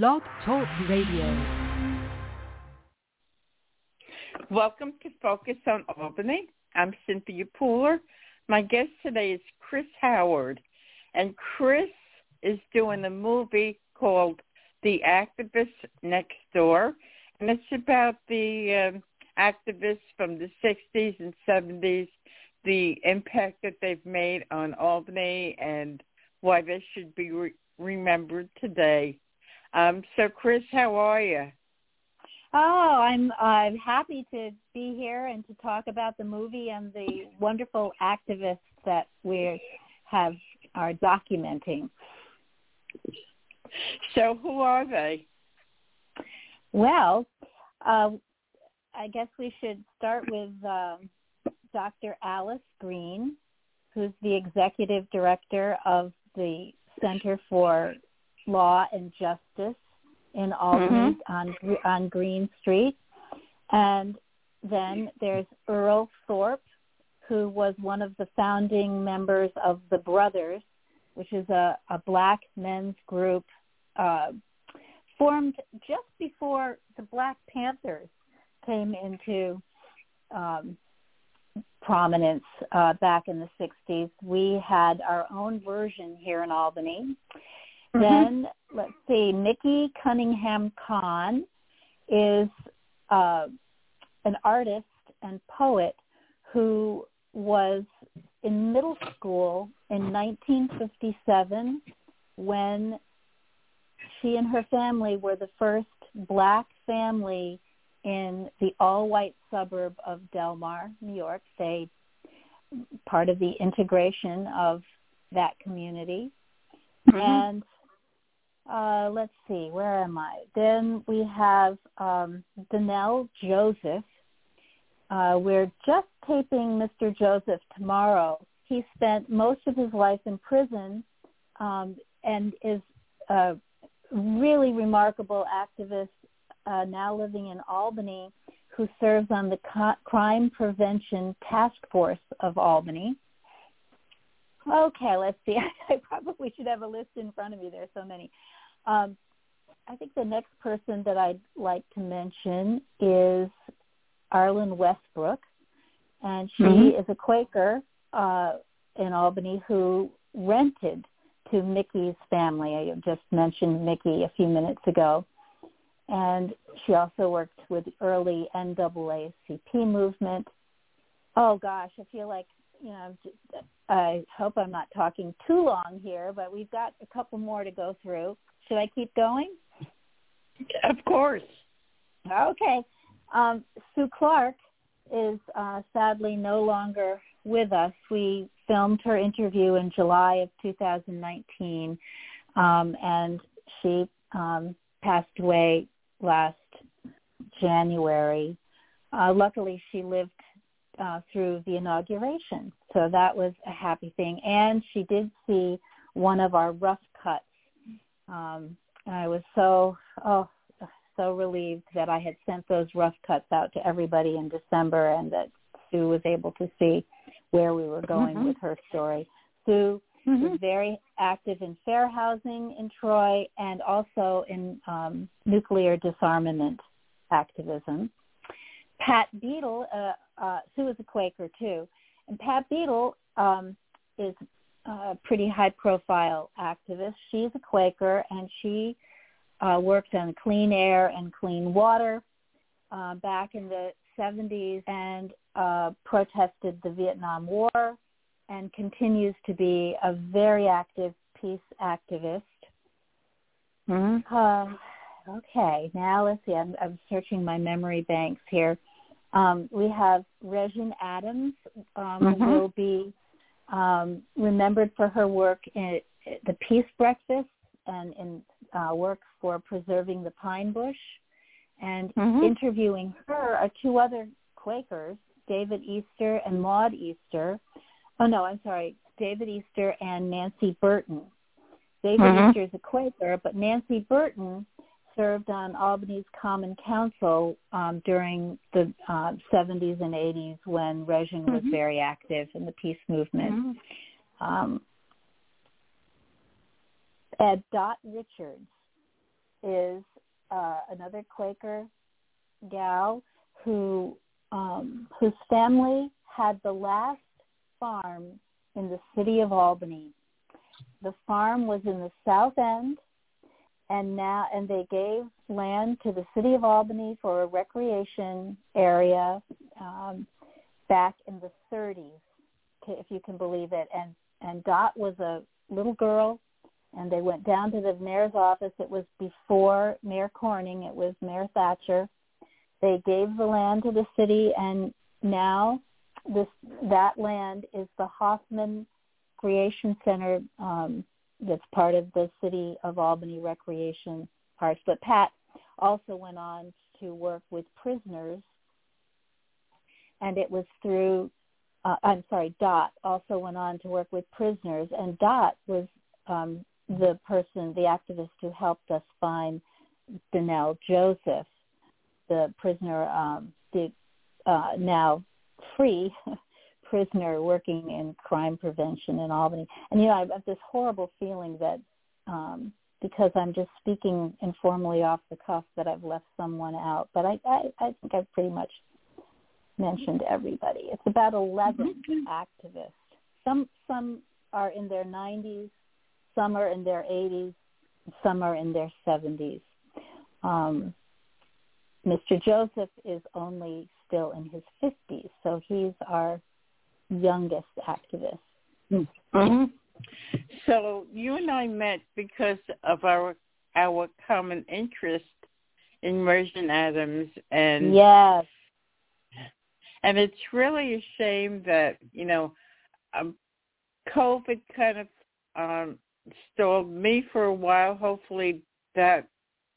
Blog Talk Radio. Welcome to Focus on Albany. I'm Cynthia Pooler. My guest today is Chris Howard. And Chris is doing a movie called The Activist Next Door. And it's about the um, activists from the 60s and 70s, the impact that they've made on Albany and why they should be re- remembered today. Um, so, Chris, how are you? Oh, I'm I'm happy to be here and to talk about the movie and the wonderful activists that we have are documenting. So, who are they? Well, uh, I guess we should start with um, Dr. Alice Green, who's the executive director of the Center for Law and Justice in Albany mm-hmm. on on Green Street, and then there's Earl Thorpe, who was one of the founding members of the Brothers, which is a, a black men's group uh, formed just before the Black Panthers came into um, prominence uh, back in the 60s. We had our own version here in Albany. Mm-hmm. Then let's see, Mickey Cunningham Kahn is uh, an artist and poet who was in middle school in 1957 when she and her family were the first black family in the all-white suburb of Delmar, New York. They part of the integration of that community. Mm-hmm. And uh, let's see, where am I? Then we have um, Donnell Joseph. Uh, we're just taping Mr. Joseph tomorrow. He spent most of his life in prison um, and is a really remarkable activist uh, now living in Albany who serves on the Co- Crime Prevention Task Force of Albany. Okay, let's see. I probably should have a list in front of me. There. There's so many. Um, I think the next person that I'd like to mention is Arlen Westbrook, and she mm-hmm. is a Quaker uh, in Albany who rented to Mickey's family. I just mentioned Mickey a few minutes ago. And she also worked with the early NAACP movement. Oh gosh, I feel like, you know, I hope I'm not talking too long here, but we've got a couple more to go through. Should I keep going? Of course. Okay. Um, Sue Clark is uh, sadly no longer with us. We filmed her interview in July of 2019, um, and she um, passed away last January. Uh, luckily, she lived uh, through the inauguration, so that was a happy thing. And she did see one of our rough cuts. Um, I was so oh so relieved that I had sent those rough cuts out to everybody in December, and that Sue was able to see where we were going mm-hmm. with her story. Sue mm-hmm. was very active in fair housing in Troy and also in um, nuclear disarmament activism. Pat Beadle, uh, uh, Sue is a Quaker too, and Pat Beadle um, is a pretty high-profile activist. She's a Quaker, and she uh, worked on clean air and clean water uh, back in the 70s and uh, protested the Vietnam War and continues to be a very active peace activist. Mm-hmm. Uh, okay, now let's see. I'm, I'm searching my memory banks here. Um, we have Regine Adams, um, mm-hmm. who will be um, remembered for her work in the Peace Breakfast and in uh, work for preserving the pine bush. And mm-hmm. interviewing her are two other Quakers, David Easter and Maud Easter. Oh no, I'm sorry, David Easter and Nancy Burton. David mm-hmm. Easter is a Quaker, but Nancy Burton served on Albany's Common Council um, during the uh, 70s and 80s when Regine mm-hmm. was very active in the peace movement. Mm-hmm. Um, Ed Dot Richards is uh, another Quaker gal who um, whose family had the last farm in the city of Albany. The farm was in the south end, and now and they gave land to the city of Albany for a recreation area um, back in the 30s, if you can believe it. And and Dot was a little girl, and they went down to the mayor's office. It was before Mayor Corning. It was Mayor Thacher. They gave the land to the city, and now this that land is the Hoffman Creation Center um, that's part of the City of Albany Recreation Parks. But Pat also went on to work with prisoners, and it was through. Uh, I'm sorry, Dot also went on to work with prisoners, and Dot was um, the person, the activist who helped us find Donnell Joseph, the prisoner, um, the uh, now free prisoner working in crime prevention in Albany. And you know, I have this horrible feeling that um, because I'm just speaking informally off the cuff that I've left someone out. But I, I, I think I've pretty much mentioned everybody. It's about 11 mm-hmm. activists. Some some are in their 90s, some are in their 80s, some are in their 70s. Um, Mr. Joseph is only still in his 50s, so he's our youngest activist. Mm-hmm. So you and I met because of our our common interest in Regine Adams and yes, and it's really a shame that you know um, COVID kind of um, stalled me for a while. Hopefully that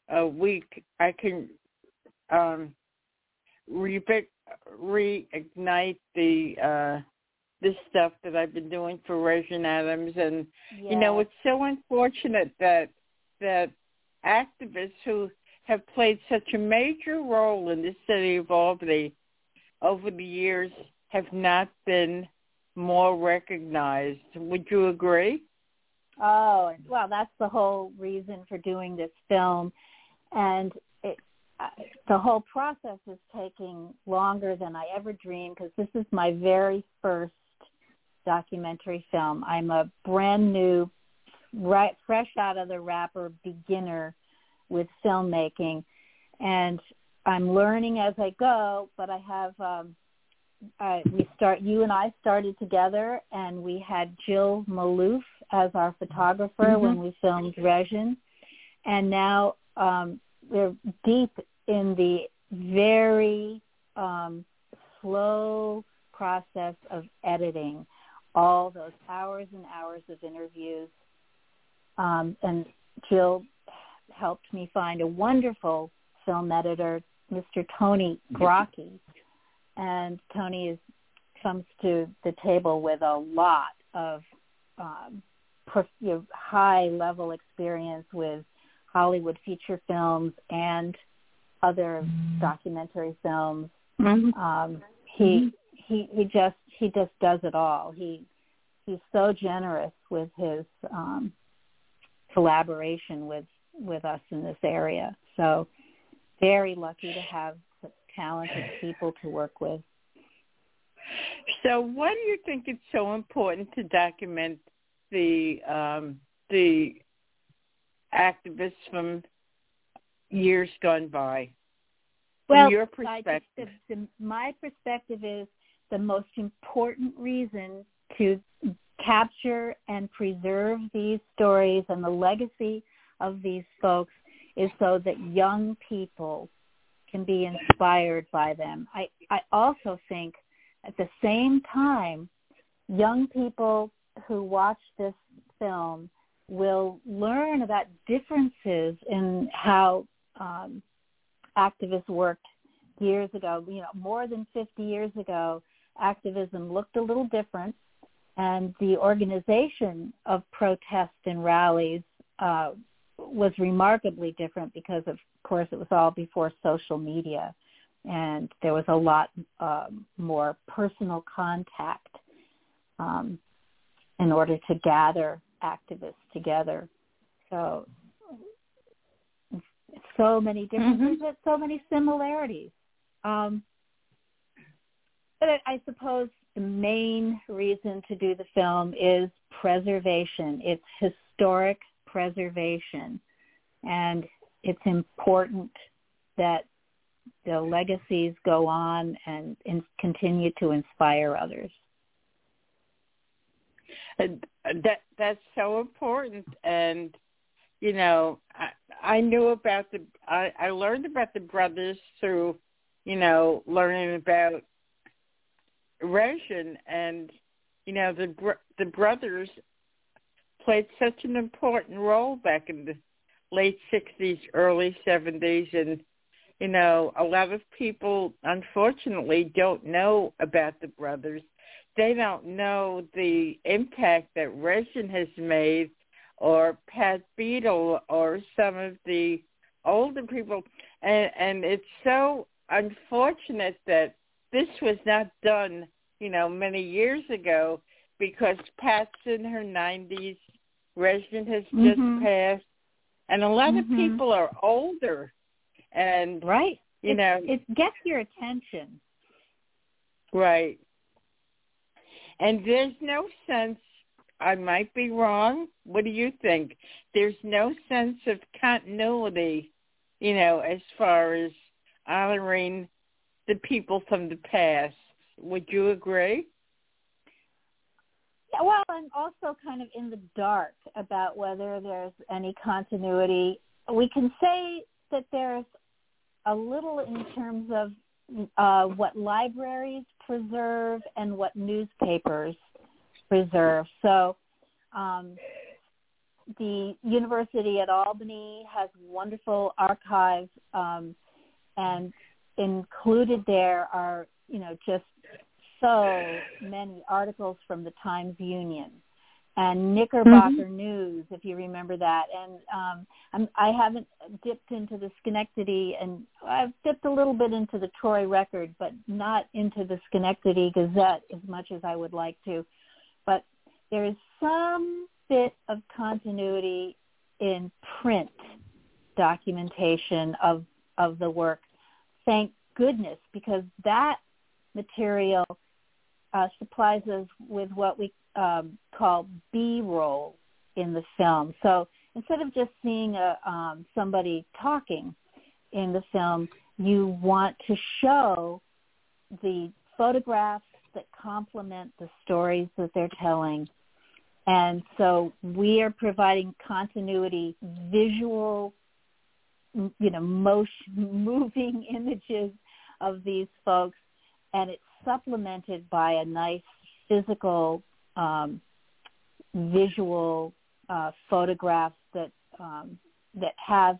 a week I can um, re- reignite the uh, this stuff that I've been doing for Regine Adams, and yes. you know it's so unfortunate that that activists who have played such a major role in the city of Albany over the years have not been more recognized. Would you agree? Oh, well, that's the whole reason for doing this film. And it, uh, the whole process is taking longer than I ever dreamed because this is my very first documentary film. I'm a brand new, right, fresh out of the wrapper beginner with filmmaking. And I'm learning as I go, but I have um, uh, we start you and I started together and we had Jill Maloof as our photographer mm-hmm. when we filmed Regin and now um, we're deep in the very um, slow process of editing all those hours and hours of interviews um, and Jill helped me find a wonderful film editor Mr. Tony Grocki and Tony is comes to the table with a lot of um, you know, high level experience with Hollywood feature films and other documentary films. Mm-hmm. Um, he. He he just he just does it all. He he's so generous with his um, collaboration with with us in this area. So very lucky to have talented people to work with. So, why do you think it's so important to document the um, the activists from years gone by? Well, your perspective, the, the, my perspective is the most important reason to capture and preserve these stories and the legacy of these folks is so that young people can be inspired by them. I, I also think at the same time, young people who watch this film will learn about differences in how um, activists worked years ago. You know, more than 50 years ago, activism looked a little different, and the organization of protests and rallies uh, was remarkably different because of course it was all before social media and there was a lot um, more personal contact um, in order to gather activists together. So so many differences, Mhm. but so many similarities. Um, but I, suppose the main reason to do the film is preservation. It's historic preservation, and it's important that the legacies go on and, and continue to inspire others. And that that's so important and you know i i knew about the i i learned about the brothers through you know learning about Regin and you know the br- the brothers played such an important role back in the late 60s early 70s and you know a lot of people unfortunately don't know about the brothers. They don't know the impact that Regin has made or Pat Beadle or some of the older people. And and it's so unfortunate that this was not done, you know, many years ago because Pat's in her nineties, Regin has just Mhm. passed and a lot of Mhm. people are older and Right. you it, know it gets your attention. Right. And there's no sense, I might be wrong. What do you think? There's no sense of continuity, you know, as far as honoring the people from the past. Would you agree? Yeah, well, I'm also kind of in the dark about whether there's any continuity. We can say that there's a little in terms of uh, what libraries preserve and what newspapers preserve. So um, the University at Albany has wonderful archives, um, and included there are, you know, just so many articles from the Times Union and Knickerbocker News, if you remember that. And um, I'm, I haven't dipped into the Schenectady, and I've dipped a little bit into the Troy Record, but not into the Schenectady Gazette as much as I would like to. But there is some bit of continuity in print documentation of of the work. Thank goodness, because that material uh, supplies us with what we um, call B-roll in the film. So instead of just seeing a, um, somebody talking in the film, you want to show the photographs that complement the stories that they're telling. And so we are providing continuity, visual, you know, motion, moving images of these folks, and it's supplemented by a nice physical, um, visual uh, photographs that um, that have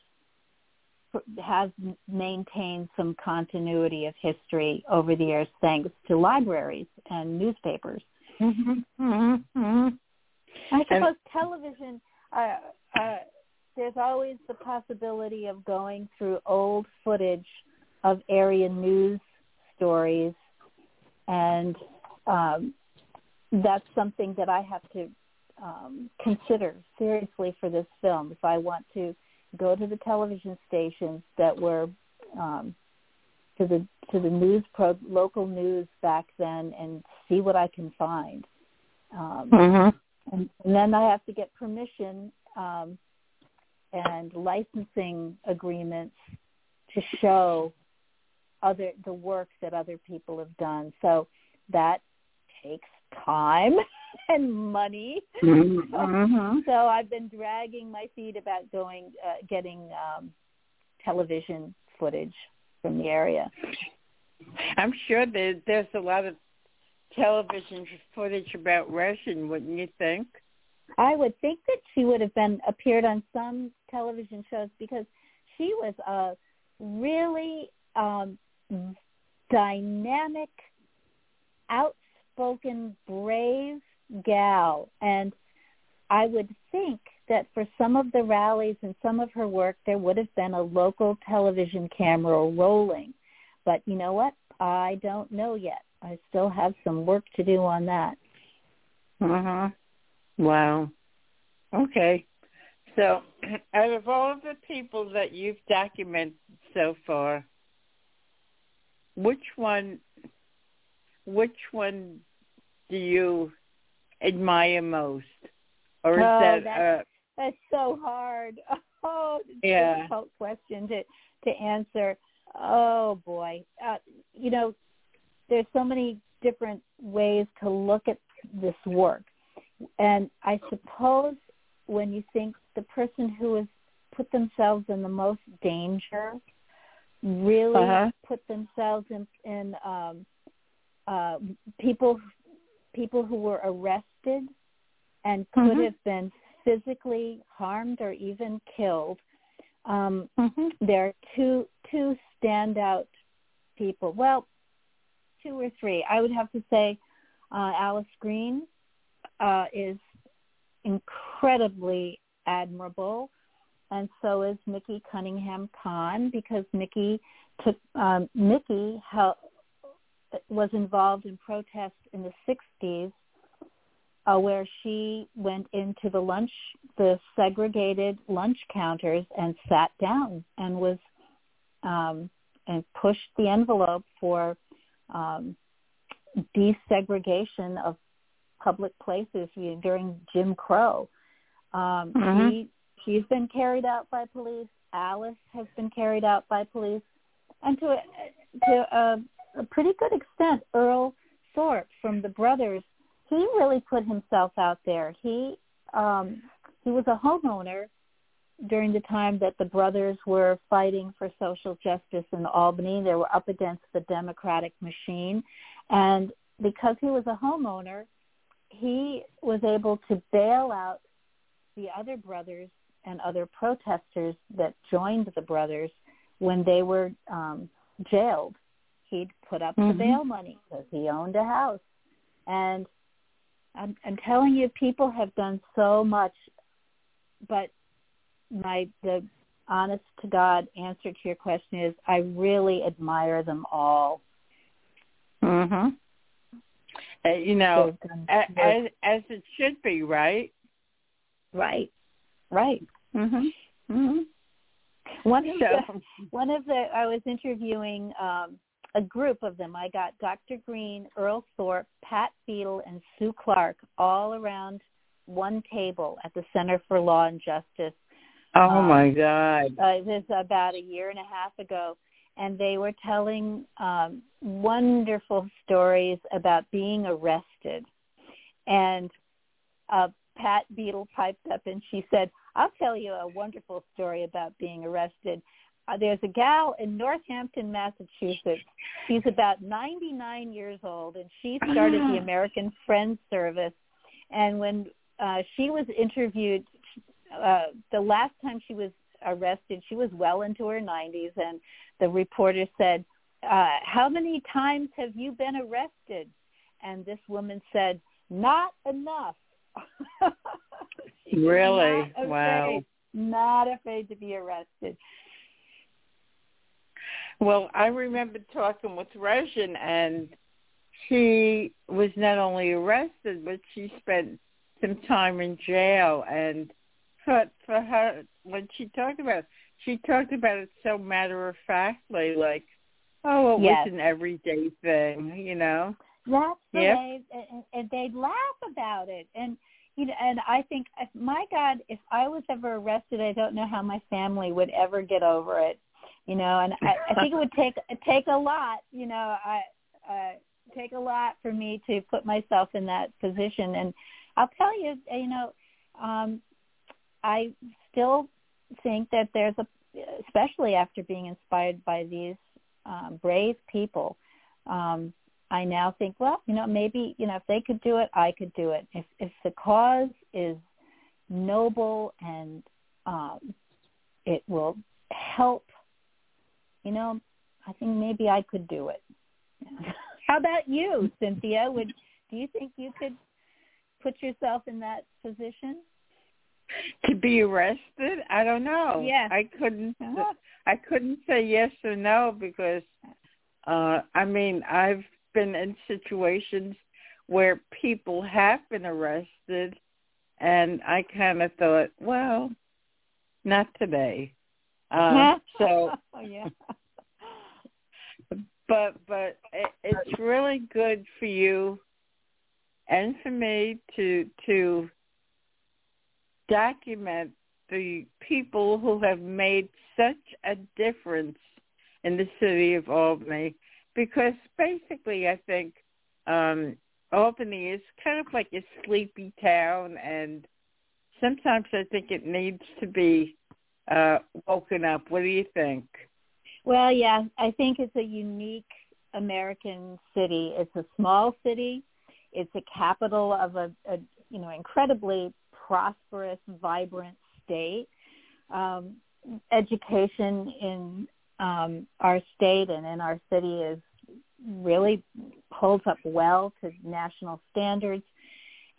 has maintained some continuity of history over the years, thanks to libraries and newspapers. Mm-hmm. Mm-hmm. I suppose television. Uh, uh, there's always the possibility of going through old footage of area news stories, and um, that's something that I have to um, consider seriously for this film. If I want to go to the television stations that were um, to the to the news pro local news back then and see what I can find. Um, Mm-hmm. and, and then I have to get permission um, and licensing agreements to show other the work that other people have done. So that takes time and money. Mm-hmm. So I've been dragging my feet about going uh, getting um, television footage from the area. I'm sure there, there's a lot of television footage about Russian, wouldn't you think? I would think that she would have been appeared on some television shows because she was a really um, dynamic, outspoken, brave gal, and I would think that for some of the rallies and some of her work, there would have been a local television camera rolling. But you know what? I don't know yet. I still have some work to do on that. Uh huh. Wow. Okay. So out of all of the people that you've documented so far, which one which one do you admire most? Or is oh, that that's, uh, that's so hard. Oh, it's Yeah. a difficult question to to answer. Oh boy, uh, you know, there's so many different ways to look at this work, and I suppose when you think the person who has put themselves in the most danger really Uh-huh. put themselves in in um, uh, people people who were arrested and could Mhm. have been physically harmed or even killed. Um, mhm. there are two two standout people. Well, two or three. I would have to say uh, Alice Green uh, is incredibly admirable, and so is Mickey Cunningham Khan because Mickey took um, Mickey hel- was involved in protests in the 60s uh, where she went into the lunch, the segregated lunch counters and sat down and was, um, and pushed the envelope for um, desegregation of public places you during Jim Crow. Um, Mhm. She she's been carried out by police. Alice has been carried out by police, and to a, to a, a pretty good extent, Earl Thorpe from the Brothers he really put himself out there. He um he was a homeowner during the time that the brothers were fighting for social justice in Albany. They were up against the democratic machine and because he was a homeowner, he was able to bail out the other brothers and other protesters that joined the brothers when they were um jailed. He'd put up Mhm. the bail money because he owned a house. And I'm, I'm telling you, people have done so much, but my the honest to God answer to your question is I really admire them all. Mhm. Uh, you know, They've done a- work. as as it should be, right? right, right. Mhm. Mhm. One of the one of the I was interviewing um, a group of them. I got Dr. Green, Earl Thorpe, Pat Beadle, and Sue Clark all around one table at the Center for Law and Justice. oh um, my God. Uh, this was about a year and a half ago, and they were telling um, wonderful stories about being arrested. And uh, Pat Beadle piped up and she said, "I'll tell you a wonderful story about being arrested." Uh, there's a gal in Northampton, Massachusetts. She's about 99 years old, and she started the American Friends Service. And when uh, she was interviewed, uh, the last time she was arrested, she was well into her 90s, and the reporter said, uh, "How many times have you been arrested?" And this woman said, "Not enough." Really? not Wow. afraid- Not afraid to be arrested. Well, I remember talking with Regin, and she was not only arrested, but she spent some time in jail. And for for her, when she talked about it, she talked about it so matter of factly, like, oh, it Yes. was an everyday thing, you know. That's the Yep. way, and, and they'd laugh about it. And you know, and I think, my God, if I was ever arrested, I don't know how my family would ever get over it. You know, and I, I think it would take take a lot. You know, I uh, take a lot for me to put myself in that position. And I'll tell you, you know, um, I still think that there's a, especially after being inspired by these um, brave people. Um, I now think, well, you know, maybe, you know, if they could do it, I could do it. If if the cause is noble and um it will help, you know, I think maybe I could do it. How about you, Cynthia? Would do you think you could put yourself in that position? To be arrested, I don't know. Yeah. I couldn't. Uh-huh. I couldn't say yes or no because, uh, I mean, I've been in situations where people have been arrested, and I kind of thought, well, not today. Uh, so oh, yeah. but but it, it's really good for you and for me to to document the people who have made such a difference in the city of Albany because basically I think um Albany is kind of like a sleepy town and sometimes I think it needs to be uh woken up. What do you think? Well, yeah, I think it's a unique American city. It's a small city. It's a capital of a, a you know incredibly prosperous, vibrant state. Um, education in um, our state and in our city is really holds up well to national standards.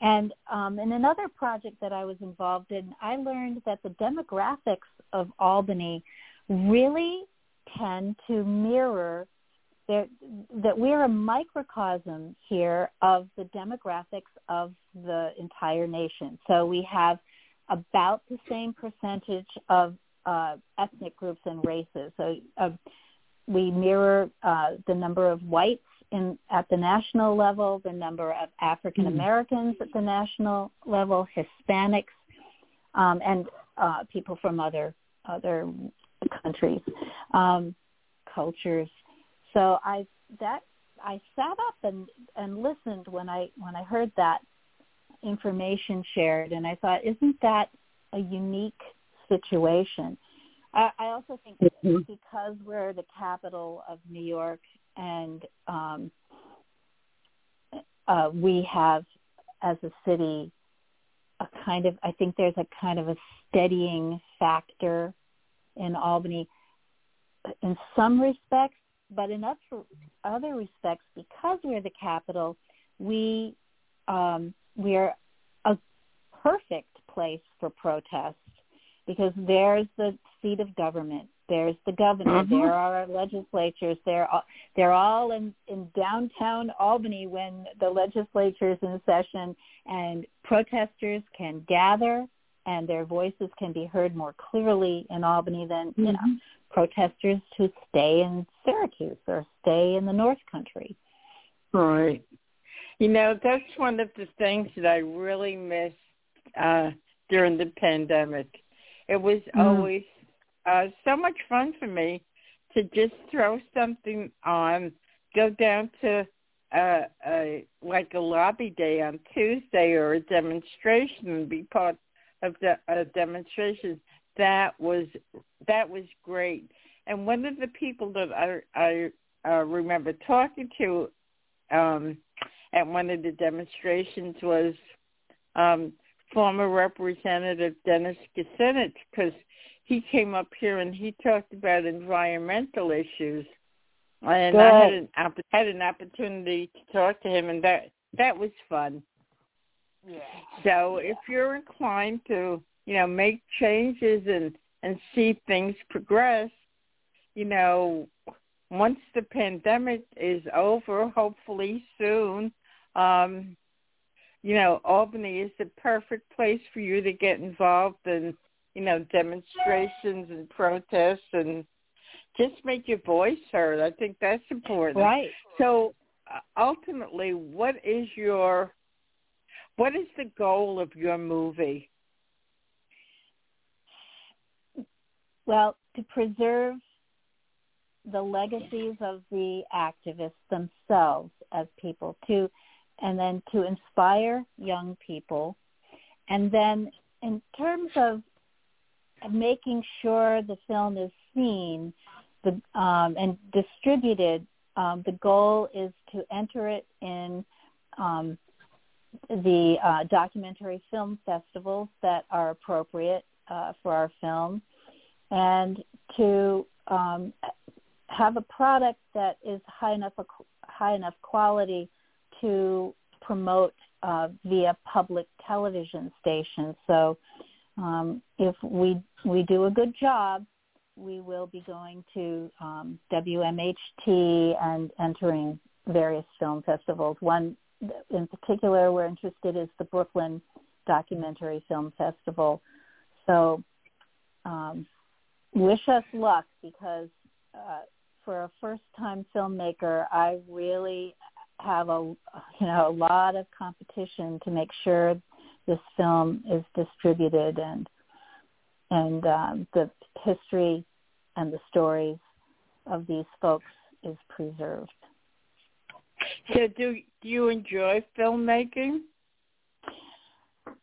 And um, in another project that I was involved in, I learned that the demographics of Albany really tend to mirror there, that we're a microcosm here of the demographics of the entire nation. So we have about the same percentage of uh, ethnic groups and races. So uh, we mirror uh, the number of whites in at the national level, the number of African Americans at the national level, Hispanics, um, and uh, people from other other countries, um, cultures. So I that I sat up and and listened when I when I heard that information shared, and I thought, isn't that a unique situation? I, I also think mm-hmm. because we're the capital of New York, and um, uh, we have as a city a kind of I think there's a kind of a steadying factor in Albany in some respects but in other, respects, because we're the capital, we um, we're a perfect place for protest because there's the seat of government. There's the governor. Mm-hmm. There are our legislatures. They're all, they're all in, in downtown Albany when the legislature is in session, and protesters can gather and their voices can be heard more clearly in Albany than you mm-hmm. know protesters who stay in Syracuse or stay in the North Country. Right. You know, that's one of the things that I really missed uh, during the pandemic. It was mm. always uh, so much fun for me to just throw something on, go down to uh, a, like a lobby day on Tuesday or a demonstration and be part of the uh, demonstrations that was that was great. And one of the people that I I uh, remember talking to um, at one of the demonstrations was um, former Representative Dennis Kucinich because he came up here and he talked about environmental issues. And Good. I had an had an opportunity to talk to him, and that that was fun. Yeah. So if you're inclined to you know, make changes and and see things progress, you know, once the pandemic is over, hopefully soon, um, you know, Albany is the perfect place for you to get involved in, you know, demonstrations and protests and just make your voice heard. I think that's important. Right. So uh, ultimately, what is your what is the goal of your movie? Well, to preserve the legacies of the activists themselves as people, to and then to inspire young people, and then in terms of making sure the film is seen the, um, and distributed, um, the goal is to enter it in um, the uh, documentary film festivals that are appropriate uh, for our film and to um, have a product that is high enough high enough quality to promote uh, via public television stations. So um, if we we do a good job, we will be going to um, WMHT and entering various film festivals. One in particular we're interested is the Brooklyn Documentary Film Festival. So um, wish us luck because uh, for a first-time filmmaker, I really have a you know a lot of competition to make sure this film is distributed and and um, the history and the stories of these folks is preserved. So do do you enjoy filmmaking?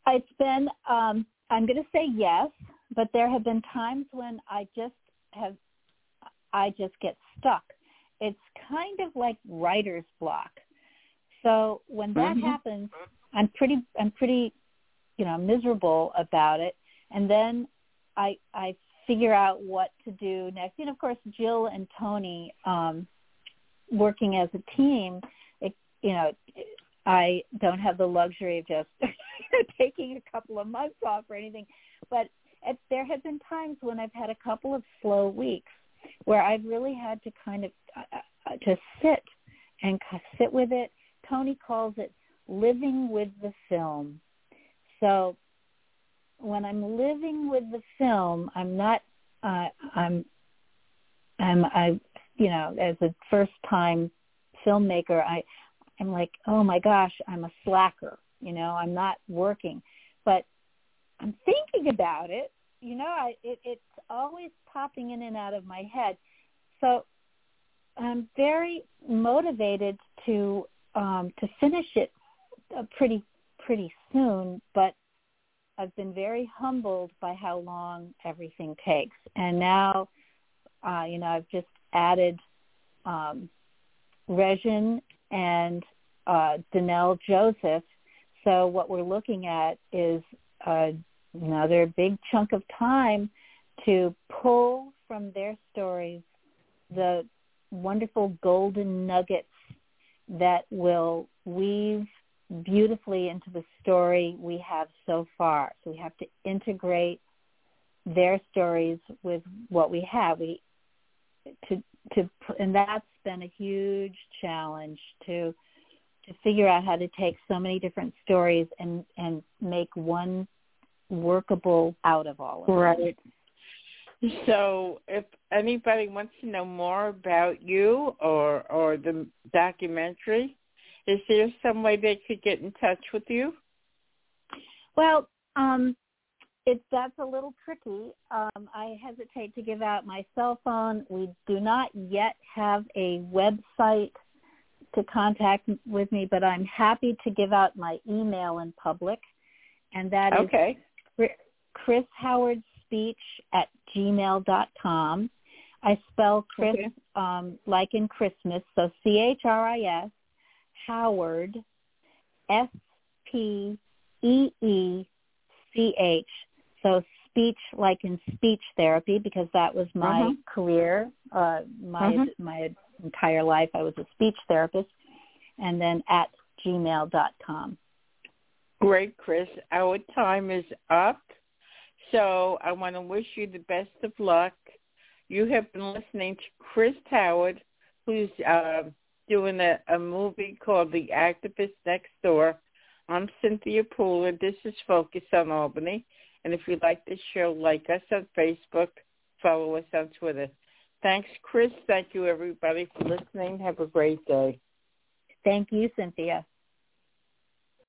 It's been um I'm going to say yes, but there have been times when I just have I just get stuck. It's kind of like writer's block. So when that mm-hmm. happens, I'm pretty I'm pretty you know miserable about it and then I I figure out what to do next. And of course, Jill and Tony um, working as a team. You know, I don't have the luxury of just taking a couple of months off or anything, but it, there have been times when I've had a couple of slow weeks where I've really had to kind of uh, uh, to sit and sit with it. Tony calls it living with the film. So when I'm living with the film, I'm not. Uh, I'm. I'm. I. You know, as a first time filmmaker, I. I'm like, oh my gosh, I'm a slacker. You know, I'm not working, but I'm thinking about it. You know, I, it, it's always popping in and out of my head. So I'm very motivated to um, to finish it uh, pretty pretty soon, but I've been very humbled by how long everything takes. And now, uh, you know, I've just added um, Regin and uh, Danelle Joseph. So what we're looking at is uh, another big chunk of time to pull from their stories the wonderful golden nuggets that will weave beautifully into the story we have so far. So we have to integrate their stories with what we have. We to to and that's been a huge challenge to to figure out how to take so many different stories and and make one workable out of all of it. Right. So, if anybody wants to know more about you or or the documentary, is there some way they could get in touch with you? Well, um, it that's a little tricky. Um, I hesitate to give out my cell phone. We do not yet have a website to contact with me, but I'm happy to give out my email in public, and that okay. is Chris Howard Speech at gmail dot com. I spell Chris okay. um, like in Christmas, so C H R I S Howard, S P E E C H. So speech like in speech therapy because that was my uh-huh. career. Uh, my uh-huh. my entire life I was a speech therapist, and then at gmail dot com. Great, Chris. Our time is up. So I want to wish you the best of luck. You have been listening to Chris Howard, who's uh, doing a, a movie called The Activist Next Door. I'm Cynthia Pooler. This is Focus on Albany. And if you like this show, like us on Facebook, follow us on Twitter. Thanks, Chris. Thank you, everybody, for listening. Have a great day. Thank you, Cynthia.